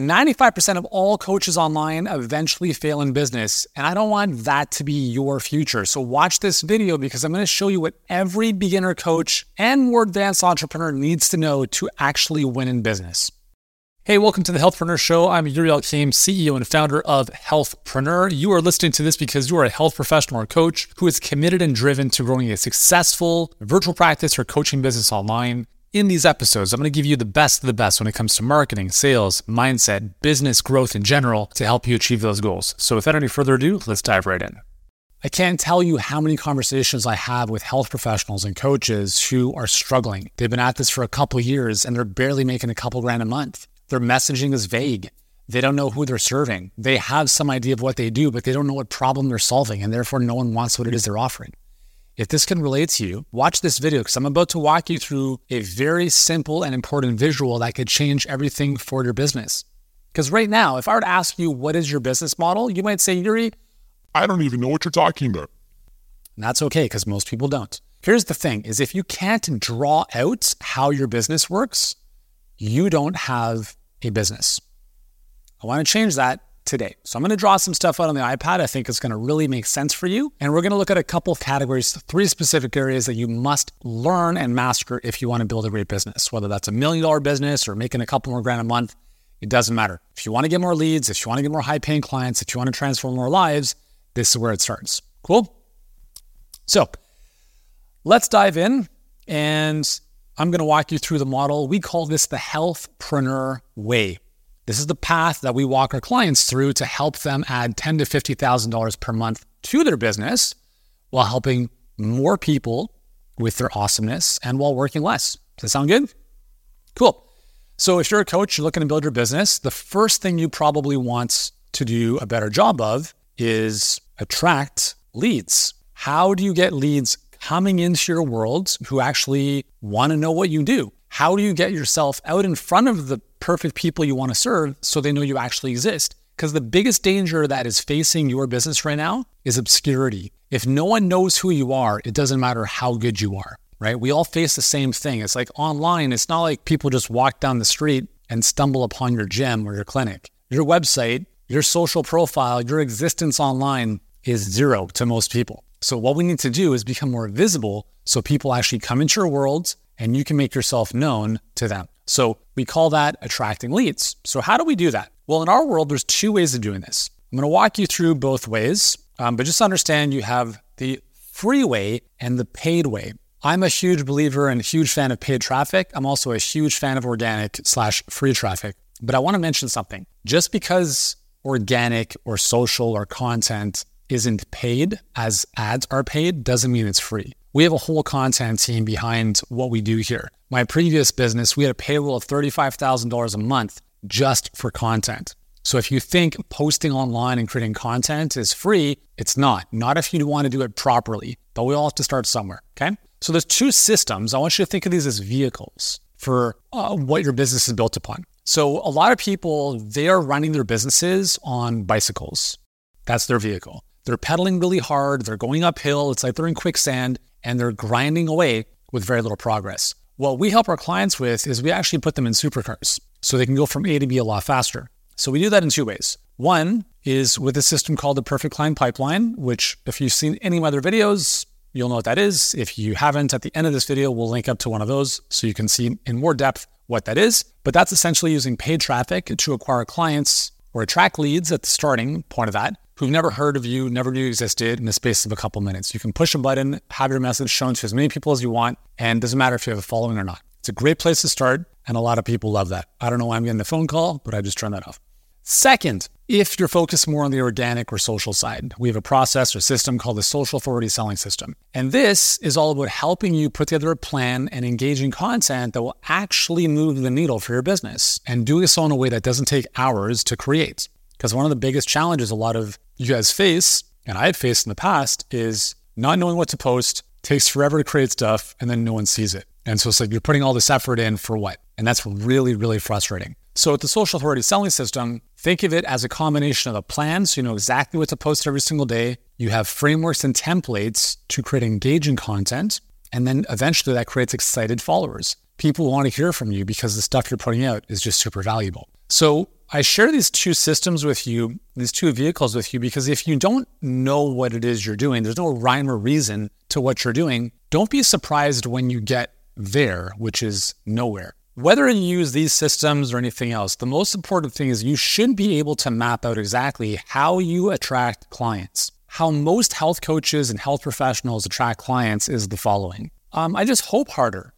95% of all coaches online eventually fail in business, and I don't want that to be your future. So, watch this video because I'm going to show you what every beginner coach and more advanced entrepreneur needs to know to actually win in business. Hey, welcome to the Healthpreneur Show. I'm Yuri Elkaim, CEO and founder of Healthpreneur. You are listening to this because you are a health professional or coach who is committed and driven to growing a successful virtual practice or coaching business online. In these episodes, I'm going to give you the best of the best when it comes to marketing, sales, mindset, business growth in general to help you achieve those goals. So, without any further ado, let's dive right in. I can't tell you how many conversations I have with health professionals and coaches who are struggling. They've been at this for a couple years and they're barely making a couple grand a month. Their messaging is vague. They don't know who they're serving. They have some idea of what they do, but they don't know what problem they're solving, and therefore no one wants what it is they're offering. If this can relate to you, watch this video because I'm about to walk you through a very simple and important visual that could change everything for your business. Because right now, if I were to ask you, what is your business model? You might say, Yuri, I don't even know what you're talking about. And that's okay because most people don't. Here's the thing is if you can't draw out how your business works, you don't have a business. I want to change that today. So I'm going to draw some stuff out on the iPad. I think it's going to really make sense for you. And we're going to look at a couple of categories, three specific areas that you must learn and master if you want to build a great business, whether that's a million dollar business or making a couple more grand a month. It doesn't matter. If you want to get more leads, if you want to get more high paying clients, if you want to transform more lives, this is where it starts. Cool? So let's dive in and I'm going to walk you through the model. We call this the healthpreneur way. This is the path that we walk our clients through to help them add ten to fifty thousand dollars per month to their business while helping more people with their awesomeness and while working less. Does that sound good? Cool. So if you're a coach, you're looking to build your business, the first thing you probably want to do a better job of is attract leads. How do you get leads coming into your world who actually want to know what you do? How do you get yourself out in front of the perfect people you want to serve so they know you actually exist. Because the biggest danger that is facing your business right now is obscurity. If no one knows who you are, it doesn't matter how good you are, right? We all face the same thing. It's like online, it's not like people just walk down the street and stumble upon your gym or your clinic. Your website, your social profile, your existence online is zero to most people. So, what we need to do is become more visible so people actually come into your world and you can make yourself known to them. So we call that attracting leads. So how do we do that? Well, in our world, there's two ways of doing this. I'm going to walk you through both ways, um, but just understand you have the free way and the paid way. I'm a huge believer and a huge fan of paid traffic. I'm also a huge fan of organic slash free traffic. But I want to mention something. Just because organic or social or content isn't paid as ads are paid doesn't mean it's free. We have a whole content team behind what we do here. My previous business, we had a payroll of $35,000 a month just for content. So if you think posting online and creating content is free, it's not. Not if you want to do it properly, but we all have to start somewhere. Okay. So there's two systems. I want you to think of these as vehicles for uh, what your business is built upon. So a lot of people, they are running their businesses on bicycles. That's their vehicle. They're pedaling really hard. They're going uphill. It's like they're in quicksand and they're grinding away with very little progress. What we help our clients with is we actually put them in supercars so they can go from A to B a lot faster. So we do that in two ways. One is with a system called the Perfect Client Pipeline, which, if you've seen any of my other videos, you'll know what that is. If you haven't, at the end of this video, we'll link up to one of those so you can see in more depth what that is. But that's essentially using paid traffic to acquire clients or attract leads at the starting point of that who've never heard of you, never knew you existed in the space of a couple minutes. You can push a button, have your message shown to as many people as you want, and doesn't matter if you have a following or not. It's a great place to start, and a lot of people love that. I don't know why I'm getting the phone call, but I just turned that off. Second, if you're focused more on the organic or social side, we have a process or system called the Social Authority Selling System. And this is all about helping you put together a plan and engaging content that will actually move the needle for your business and doing so in a way that doesn't take hours to create. Because one of the biggest challenges a lot of you guys face, and I had faced in the past, is not knowing what to post, takes forever to create stuff, and then no one sees it. And so it's like you're putting all this effort in for what? And that's really, really frustrating. So with the social authority selling system, think of it as a combination of a plan so you know exactly what to post every single day. You have frameworks and templates to create engaging content. And then eventually that creates excited followers. People want to hear from you because the stuff you're putting out is just super valuable. So I share these two systems with you, these two vehicles with you, because if you don't know what it is you're doing, there's no rhyme or reason to what you're doing. Don't be surprised when you get there, which is nowhere. Whether you use these systems or anything else, the most important thing is you should be able to map out exactly how you attract clients. How most health coaches and health professionals attract clients is the following um, I just hope harder.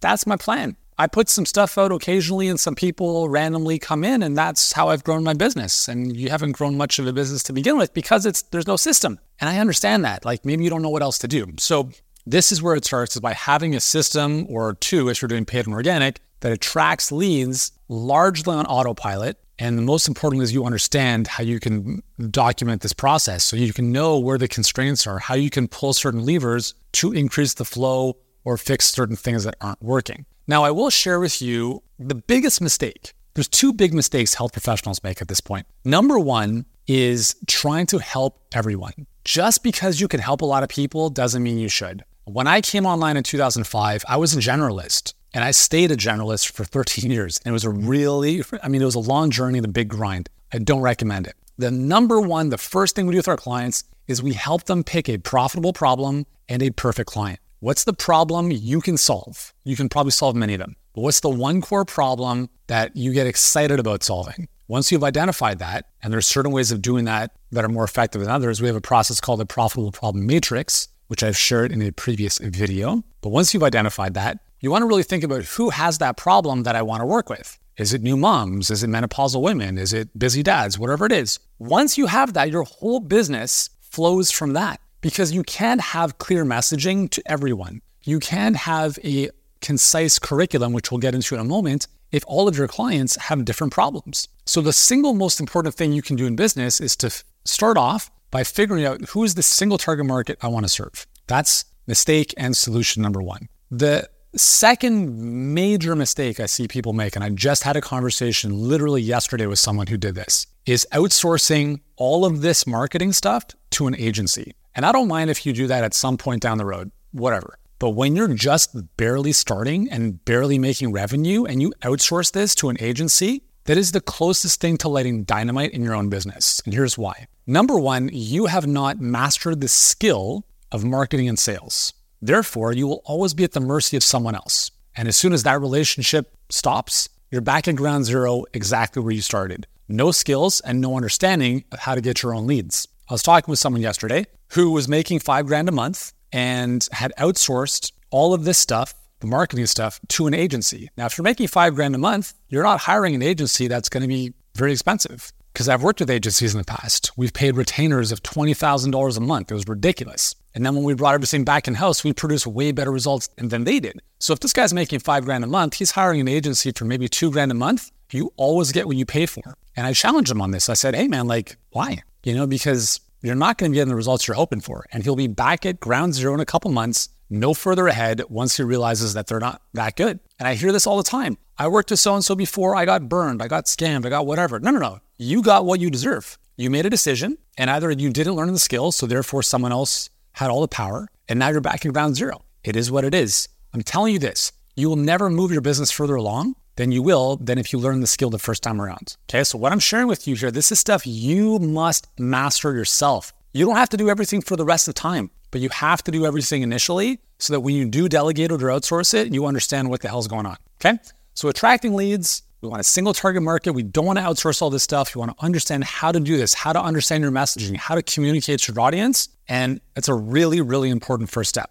That's my plan. I put some stuff out occasionally and some people randomly come in and that's how I've grown my business. And you haven't grown much of a business to begin with because it's there's no system. And I understand that. Like maybe you don't know what else to do. So this is where it starts is by having a system or two if you're doing paid and organic that attracts leads largely on autopilot. And the most important is you understand how you can document this process so you can know where the constraints are, how you can pull certain levers to increase the flow or fix certain things that aren't working. Now, I will share with you the biggest mistake. There's two big mistakes health professionals make at this point. Number one is trying to help everyone. Just because you can help a lot of people doesn't mean you should. When I came online in 2005, I was a generalist and I stayed a generalist for 13 years. And it was a really, I mean, it was a long journey a big grind. I don't recommend it. The number one, the first thing we do with our clients is we help them pick a profitable problem and a perfect client. What's the problem you can solve? You can probably solve many of them. But what's the one core problem that you get excited about solving? Once you've identified that, and there's certain ways of doing that that are more effective than others, we have a process called the profitable problem matrix, which I've shared in a previous video. But once you've identified that, you want to really think about who has that problem that I want to work with. Is it new moms? Is it menopausal women? Is it busy dads? Whatever it is. Once you have that, your whole business flows from that because you can't have clear messaging to everyone. You can't have a concise curriculum, which we'll get into in a moment, if all of your clients have different problems. So, the single most important thing you can do in business is to start off by figuring out who is the single target market I want to serve. That's mistake and solution number one. The second major mistake I see people make, and I just had a conversation literally yesterday with someone who did this, is outsourcing all of this marketing stuff to an agency. And I don't mind if you do that at some point down the road, whatever. But when you're just barely starting and barely making revenue and you outsource this to an agency, that is the closest thing to lighting dynamite in your own business. And here's why. Number one, you have not mastered the skill of marketing and sales. Therefore, you will always be at the mercy of someone else. And as soon as that relationship stops, you're back at ground zero, exactly where you started. No skills and no understanding of how to get your own leads. I was talking with someone yesterday who was making five grand a month and had outsourced all of this stuff, the marketing stuff, to an agency. Now, if you're making five grand a month, you're not hiring an agency that's going to be very expensive. Because I've worked with agencies in the past. We've paid retainers of $20,000 a month. It was ridiculous. And then when we brought everything back in house, we produced way better results than they did. So if this guy's making five grand a month, he's hiring an agency for maybe two grand a month. You always get what you pay for. And I challenged him on this. I said, hey, man, like, why? You know, because you're not going to be getting the results you're hoping for. And he'll be back at ground zero in a couple months, no further ahead once he realizes that they're not that good. And I hear this all the time. I worked with so and so before, I got burned, I got scammed, I got whatever. No, no, no. You got what you deserve. You made a decision, and either you didn't learn the skills, so therefore someone else had all the power, and now you're back at ground zero. It is what it is. I'm telling you this you will never move your business further along than you will than if you learn the skill the first time around. Okay, so what I'm sharing with you here, this is stuff you must master yourself. You don't have to do everything for the rest of the time, but you have to do everything initially so that when you do delegate or outsource it, you understand what the hell's going on. Okay, so attracting leads, we want a single target market. We don't want to outsource all this stuff. You want to understand how to do this, how to understand your messaging, how to communicate to your audience. And it's a really, really important first step.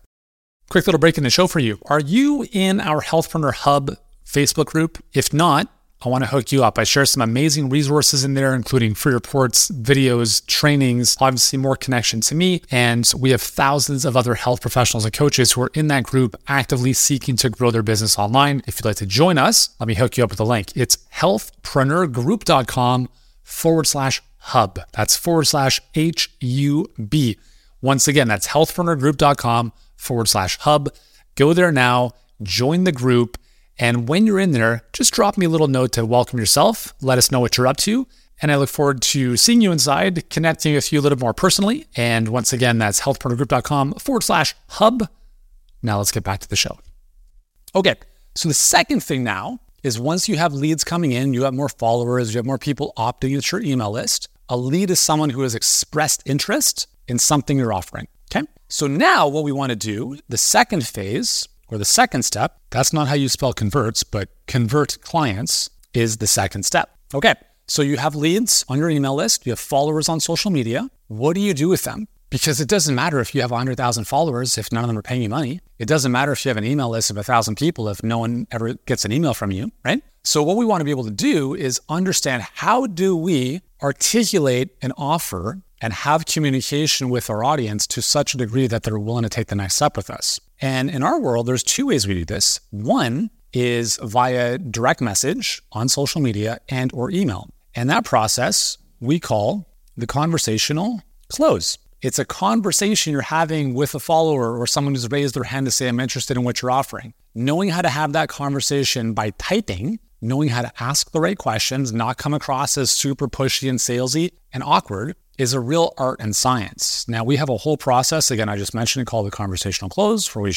Quick little break in the show for you. Are you in our Healthpreneur Hub Facebook group? If not, I want to hook you up. I share some amazing resources in there, including free reports, videos, trainings, obviously more connection to me. And we have thousands of other health professionals and coaches who are in that group actively seeking to grow their business online. If you'd like to join us, let me hook you up with a link. It's healthpreneurgroup.com forward slash hub. That's forward slash H U B. Once again, that's healthpreneurgroup.com forward slash hub. Go there now, join the group and when you're in there, just drop me a little note to welcome yourself, let us know what you're up to. And I look forward to seeing you inside, connecting with you a little more personally. And once again, that's healthpreneurgroup.com forward slash hub. Now let's get back to the show. Okay, so the second thing now is once you have leads coming in, you have more followers, you have more people opting into your email list. A lead is someone who has expressed interest in something you're offering. Okay. So now what we want to do, the second phase or the second step, that's not how you spell converts, but convert clients is the second step. Okay. So you have leads on your email list, you have followers on social media. What do you do with them? Because it doesn't matter if you have 100,000 followers if none of them are paying you money. It doesn't matter if you have an email list of 1,000 people if no one ever gets an email from you, right? So what we want to be able to do is understand how do we articulate an offer and have communication with our audience to such a degree that they're willing to take the next step with us. And in our world, there's two ways we do this. One is via direct message on social media and or email. And that process we call the conversational close. It's a conversation you're having with a follower or someone who's raised their hand to say, I'm interested in what you're offering. Knowing how to have that conversation by typing, knowing how to ask the right questions, not come across as super pushy and salesy and awkward, is a real art and science. Now, we have a whole process, again, I just mentioned it called the conversational close, where we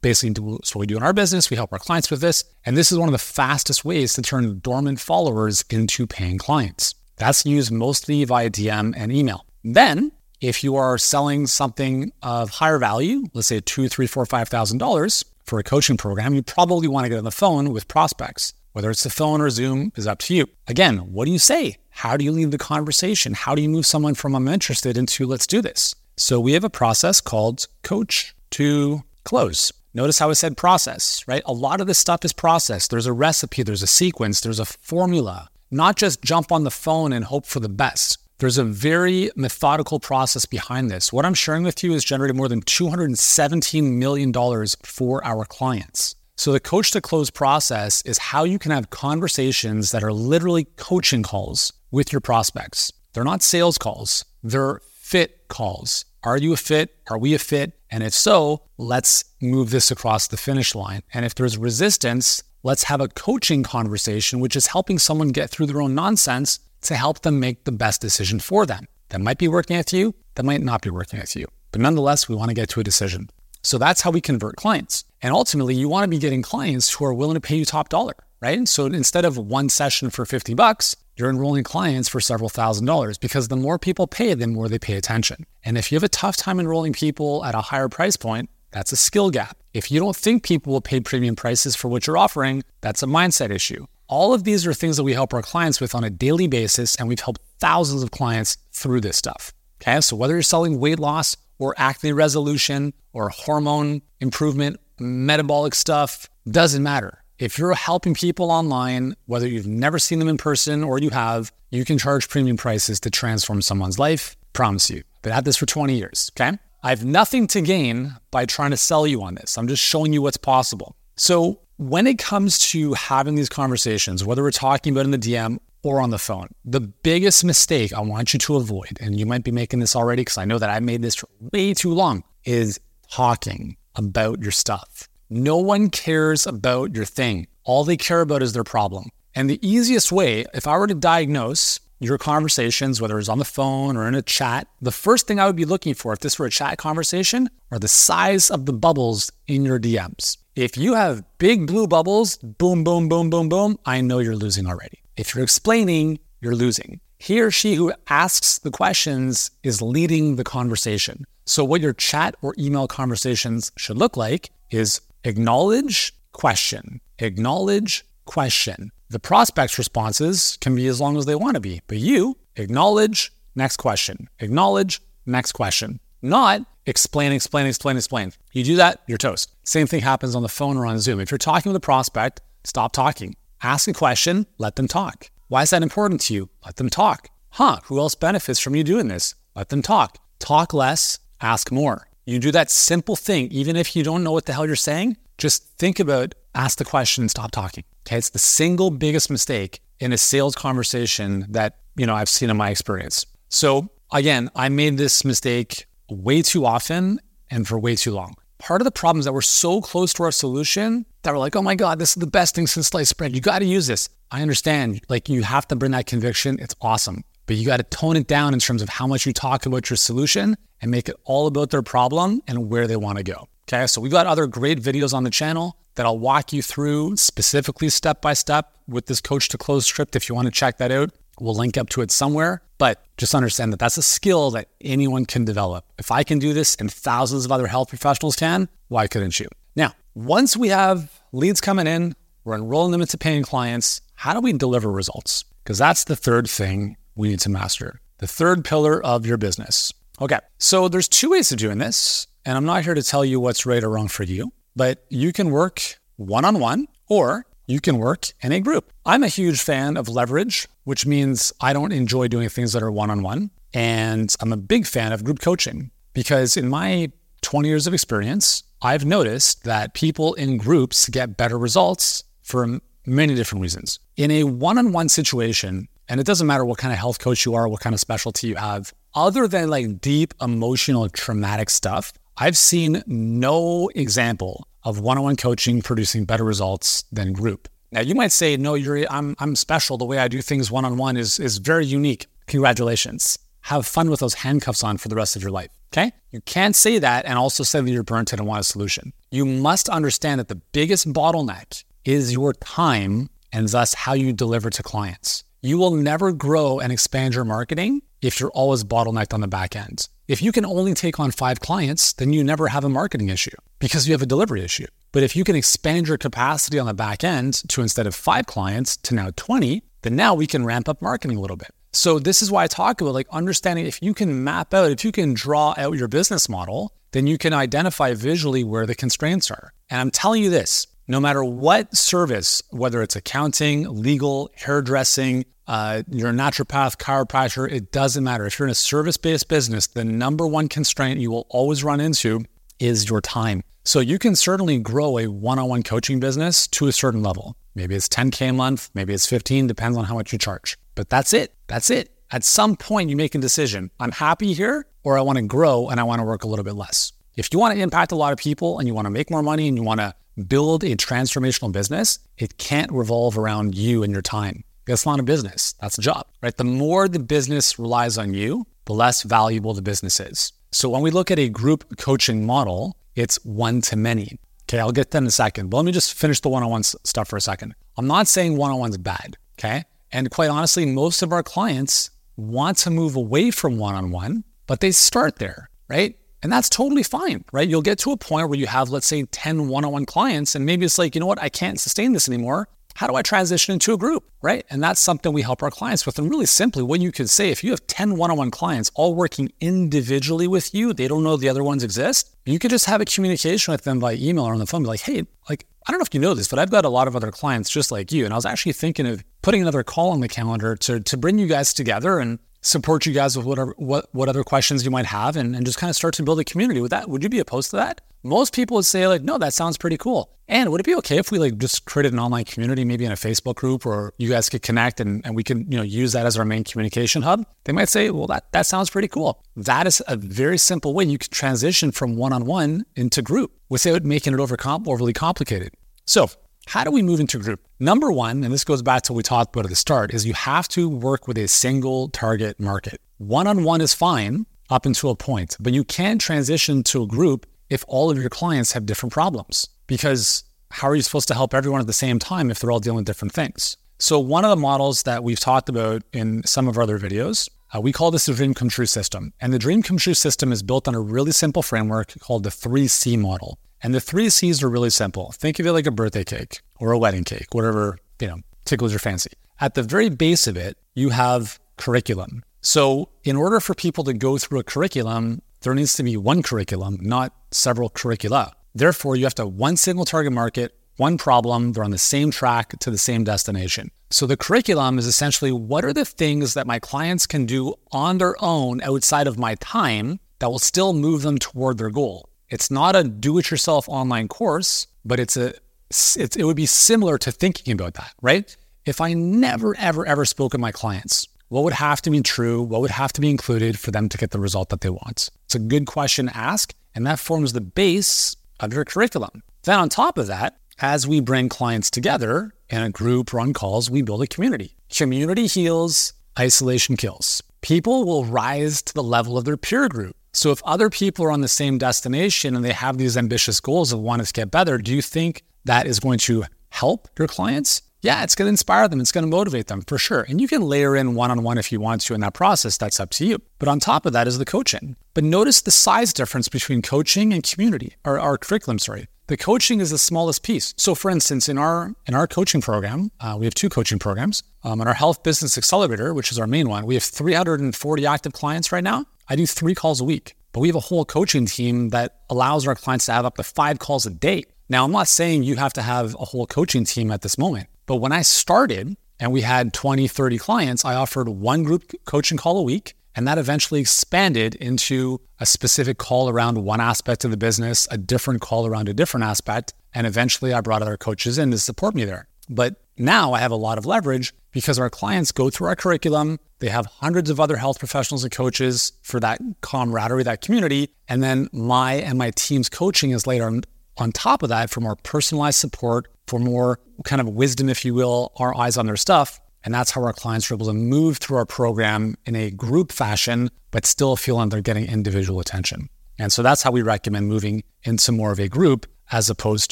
basically do what we do in our business. We help our clients with this. And this is one of the fastest ways to turn dormant followers into paying clients. That's used mostly via DM and email. Then, if you are selling something of higher value, let's say two, three, four, five thousand dollars for a coaching program, you probably want to get on the phone with prospects. Whether it's the phone or Zoom is up to you. Again, what do you say? How do you leave the conversation? How do you move someone from I'm interested into let's do this? So we have a process called coach to close. Notice how I said process, right? A lot of this stuff is process. There's a recipe, there's a sequence, there's a formula, not just jump on the phone and hope for the best. There's a very methodical process behind this. What I'm sharing with you has generated more than $217 million for our clients. So, the coach to close process is how you can have conversations that are literally coaching calls with your prospects. They're not sales calls, they're fit calls. Are you a fit? Are we a fit? And if so, let's move this across the finish line. And if there's resistance, let's have a coaching conversation, which is helping someone get through their own nonsense to help them make the best decision for them. That might be working with you, that might not be working with you. But nonetheless, we want to get to a decision. So that's how we convert clients. And ultimately, you want to be getting clients who are willing to pay you top dollar, right? So instead of one session for 50 bucks, you're enrolling clients for several thousand dollars because the more people pay, the more they pay attention. And if you have a tough time enrolling people at a higher price point, that's a skill gap. If you don't think people will pay premium prices for what you're offering, that's a mindset issue. All of these are things that we help our clients with on a daily basis, and we've helped thousands of clients through this stuff. Okay, so whether you're selling weight loss or acne resolution or hormone improvement, metabolic stuff, doesn't matter. If you're helping people online, whether you've never seen them in person or you have, you can charge premium prices to transform someone's life. Promise you. Been at this for 20 years, okay? I have nothing to gain by trying to sell you on this. I'm just showing you what's possible. So, when it comes to having these conversations, whether we're talking about in the DM or on the phone, the biggest mistake I want you to avoid, and you might be making this already because I know that I made this way too long, is talking about your stuff. No one cares about your thing. All they care about is their problem. And the easiest way, if I were to diagnose your conversations, whether it's on the phone or in a chat, the first thing I would be looking for if this were a chat conversation are the size of the bubbles in your DMs. If you have big blue bubbles, boom, boom, boom, boom, boom, I know you're losing already. If you're explaining, you're losing. He or she who asks the questions is leading the conversation. So, what your chat or email conversations should look like is acknowledge, question, acknowledge, question. The prospect's responses can be as long as they want to be, but you acknowledge, next question, acknowledge, next question, not explain, explain, explain, explain. You do that, you're toast. Same thing happens on the phone or on Zoom. If you're talking with a prospect, stop talking. Ask a question, let them talk. Why is that important to you? Let them talk. Huh, who else benefits from you doing this? Let them talk. Talk less, ask more. You do that simple thing, even if you don't know what the hell you're saying, just think about ask the question and stop talking. Okay. It's the single biggest mistake in a sales conversation that, you know, I've seen in my experience. So again, I made this mistake way too often and for way too long. Part of the problem is that we're so close to our solution that we're like, oh my God, this is the best thing since sliced bread. You got to use this. I understand. Like you have to bring that conviction. It's awesome. But you got to tone it down in terms of how much you talk about your solution and make it all about their problem and where they want to go. Okay, so we've got other great videos on the channel that I'll walk you through specifically step by step with this coach to close script. If you want to check that out, we'll link up to it somewhere. But just understand that that's a skill that anyone can develop. If I can do this and thousands of other health professionals can, why couldn't you? Now, once we have leads coming in, we're enrolling them into paying clients, how do we deliver results? Because that's the third thing we need to master. The third pillar of your business. Okay, so there's two ways of doing this, and I'm not here to tell you what's right or wrong for you, but you can work one on one or you can work in a group. I'm a huge fan of leverage, which means I don't enjoy doing things that are one on one. And I'm a big fan of group coaching because in my 20 years of experience, I've noticed that people in groups get better results for many different reasons. In a one on one situation, and it doesn't matter what kind of health coach you are, what kind of specialty you have, other than like deep emotional traumatic stuff, I've seen no example of one-on-one coaching producing better results than group. Now you might say, no, you're I'm I'm special. The way I do things one-on-one is is very unique. Congratulations. Have fun with those handcuffs on for the rest of your life. Okay? You can't say that and also say that you're burnt and want a solution. You must understand that the biggest bottleneck is your time and thus how you deliver to clients. You will never grow and expand your marketing if you're always bottlenecked on the back end. If you can only take on five clients, then you never have a marketing issue because you have a delivery issue. But if you can expand your capacity on the back end to instead of five clients to now 20, then now we can ramp up marketing a little bit. So this is why I talk about like understanding if you can map out, if you can draw out your business model, then you can identify visually where the constraints are. And I'm telling you this, no matter what service, whether it's accounting, legal, hairdressing, uh, you're a naturopath, chiropractor, it doesn't matter. If you're in a service based business, the number one constraint you will always run into is your time. So you can certainly grow a one on one coaching business to a certain level. Maybe it's 10K a month, maybe it's 15, depends on how much you charge. But that's it. That's it. At some point, you make a decision. I'm happy here, or I want to grow and I want to work a little bit less. If you want to impact a lot of people and you want to make more money and you want to build a transformational business, it can't revolve around you and your time. That's not a business. That's a job, right? The more the business relies on you, the less valuable the business is. So when we look at a group coaching model, it's one to many. Okay, I'll get that in a second. But let me just finish the one on one stuff for a second. I'm not saying one on one's bad. Okay. And quite honestly, most of our clients want to move away from one on one, but they start there, right? And that's totally fine, right? You'll get to a point where you have, let's say, 10 one on one clients, and maybe it's like, you know what, I can't sustain this anymore. How do I transition into a group, right? And that's something we help our clients with. And really simply, what you could say, if you have 10 one on one clients all working individually with you, they don't know the other ones exist, you could just have a communication with them by email or on the phone, be like, hey, like, I don't know if you know this, but I've got a lot of other clients just like you. And I was actually thinking of putting another call on the calendar to, to bring you guys together and support you guys with whatever what what other questions you might have and, and just kind of start to build a community with that. Would you be opposed to that? Most people would say like no that sounds pretty cool. And would it be okay if we like just created an online community maybe in a facebook group or you guys could connect and, and we can you know use that as our main communication hub? They might say well that that sounds pretty cool. That is a very simple way you can transition from one-on-one into group without making it over overly complicated. So how do we move into group? Number one, and this goes back to what we talked about at the start, is you have to work with a single target market. One on one is fine up until a point, but you can't transition to a group if all of your clients have different problems. Because how are you supposed to help everyone at the same time if they're all dealing with different things? So, one of the models that we've talked about in some of our other videos, uh, we call this the Dream Come True system. And the Dream Come True system is built on a really simple framework called the 3C model. And the three C's are really simple. Think of it like a birthday cake or a wedding cake, whatever, you know, tickles your fancy. At the very base of it, you have curriculum. So in order for people to go through a curriculum, there needs to be one curriculum, not several curricula. Therefore, you have to have one single target market, one problem, they're on the same track to the same destination. So the curriculum is essentially what are the things that my clients can do on their own outside of my time that will still move them toward their goal. It's not a do-it-yourself online course, but it's a it's, it would be similar to thinking about that, right? If I never, ever, ever spoke to my clients, what would have to be true? What would have to be included for them to get the result that they want? It's a good question to ask, and that forms the base of your curriculum. Then, on top of that, as we bring clients together in a group or on calls, we build a community. Community heals, isolation kills. People will rise to the level of their peer group. So if other people are on the same destination and they have these ambitious goals of wanting to get better, do you think that is going to help your clients, yeah, it's going to inspire them. It's going to motivate them for sure. And you can layer in one on one if you want to in that process. That's up to you. But on top of that is the coaching. But notice the size difference between coaching and community, or our curriculum, sorry. The coaching is the smallest piece. So, for instance, in our in our coaching program, uh, we have two coaching programs. Um, in our Health Business Accelerator, which is our main one, we have 340 active clients right now. I do three calls a week, but we have a whole coaching team that allows our clients to have up to five calls a day. Now, I'm not saying you have to have a whole coaching team at this moment, but when I started and we had 20, 30 clients, I offered one group coaching call a week. And that eventually expanded into a specific call around one aspect of the business, a different call around a different aspect. And eventually I brought other coaches in to support me there. But now I have a lot of leverage because our clients go through our curriculum. They have hundreds of other health professionals and coaches for that camaraderie, that community. And then my and my team's coaching is later on, on top of that for more personalized support, for more kind of wisdom, if you will, our eyes on their stuff. And that's how our clients are able to move through our program in a group fashion, but still feel like they're getting individual attention. And so that's how we recommend moving into more of a group as opposed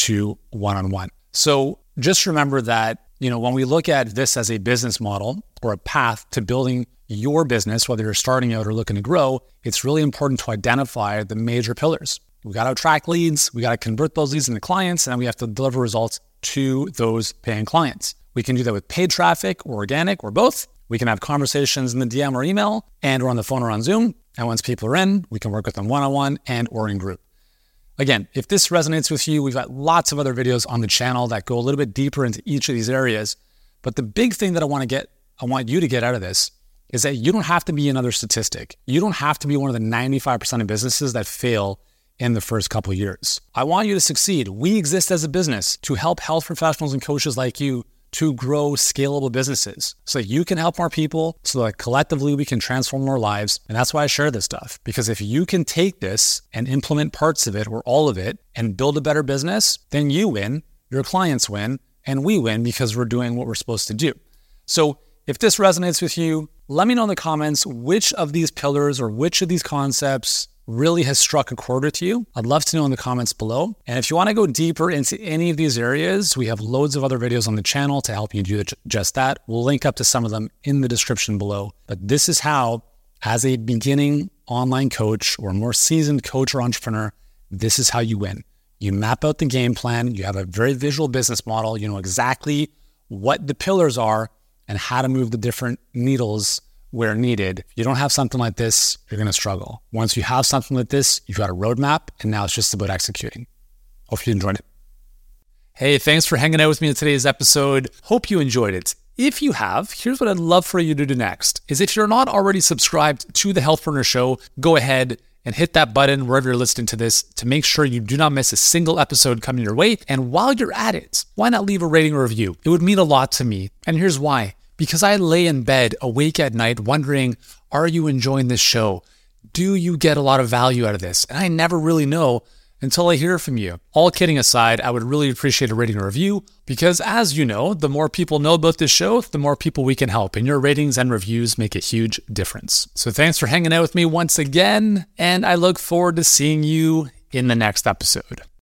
to one on one. So just remember that, you know, when we look at this as a business model or a path to building your business, whether you're starting out or looking to grow, it's really important to identify the major pillars. We got to attract leads, we got to convert those leads into clients, and we have to deliver results to those paying clients. We can do that with paid traffic or organic or both. We can have conversations in the DM or email and or on the phone or on Zoom. And once people are in, we can work with them one-on-one and or in group. Again, if this resonates with you, we've got lots of other videos on the channel that go a little bit deeper into each of these areas. But the big thing that I want to get, I want you to get out of this is that you don't have to be another statistic. You don't have to be one of the 95% of businesses that fail in the first couple years. I want you to succeed. We exist as a business to help health professionals and coaches like you to grow scalable businesses so that you can help more people, so that collectively we can transform our lives. And that's why I share this stuff. Because if you can take this and implement parts of it or all of it and build a better business, then you win, your clients win, and we win because we're doing what we're supposed to do. So if this resonates with you, let me know in the comments which of these pillars or which of these concepts really has struck a chord with you, I'd love to know in the comments below. And if you want to go deeper into any of these areas, we have loads of other videos on the channel to help you do just that. We'll link up to some of them in the description below. But this is how, as a beginning online coach or more seasoned coach or entrepreneur, this is how you win. You map out the game plan, you have a very visual business model, you know exactly what the pillars are and how to move the different needles where needed. If you don't have something like this, you're going to struggle. Once you have something like this, you've got a roadmap, and now it's just about executing. Hope you enjoyed it. Hey, thanks for hanging out with me in today's episode. Hope you enjoyed it. If you have, here's what I'd love for you to do next is if you're not already subscribed to the Health Healthpreneur Show, go ahead and hit that button wherever you're listening to this to make sure you do not miss a single episode coming your way. And while you're at it, why not leave a rating or review? It would mean a lot to me. And here's why because I lay in bed awake at night wondering, are you enjoying this show? Do you get a lot of value out of this? And I never really know until I hear from you. All kidding aside, I would really appreciate a rating or review because, as you know, the more people know about this show, the more people we can help, and your ratings and reviews make a huge difference. So, thanks for hanging out with me once again, and I look forward to seeing you in the next episode.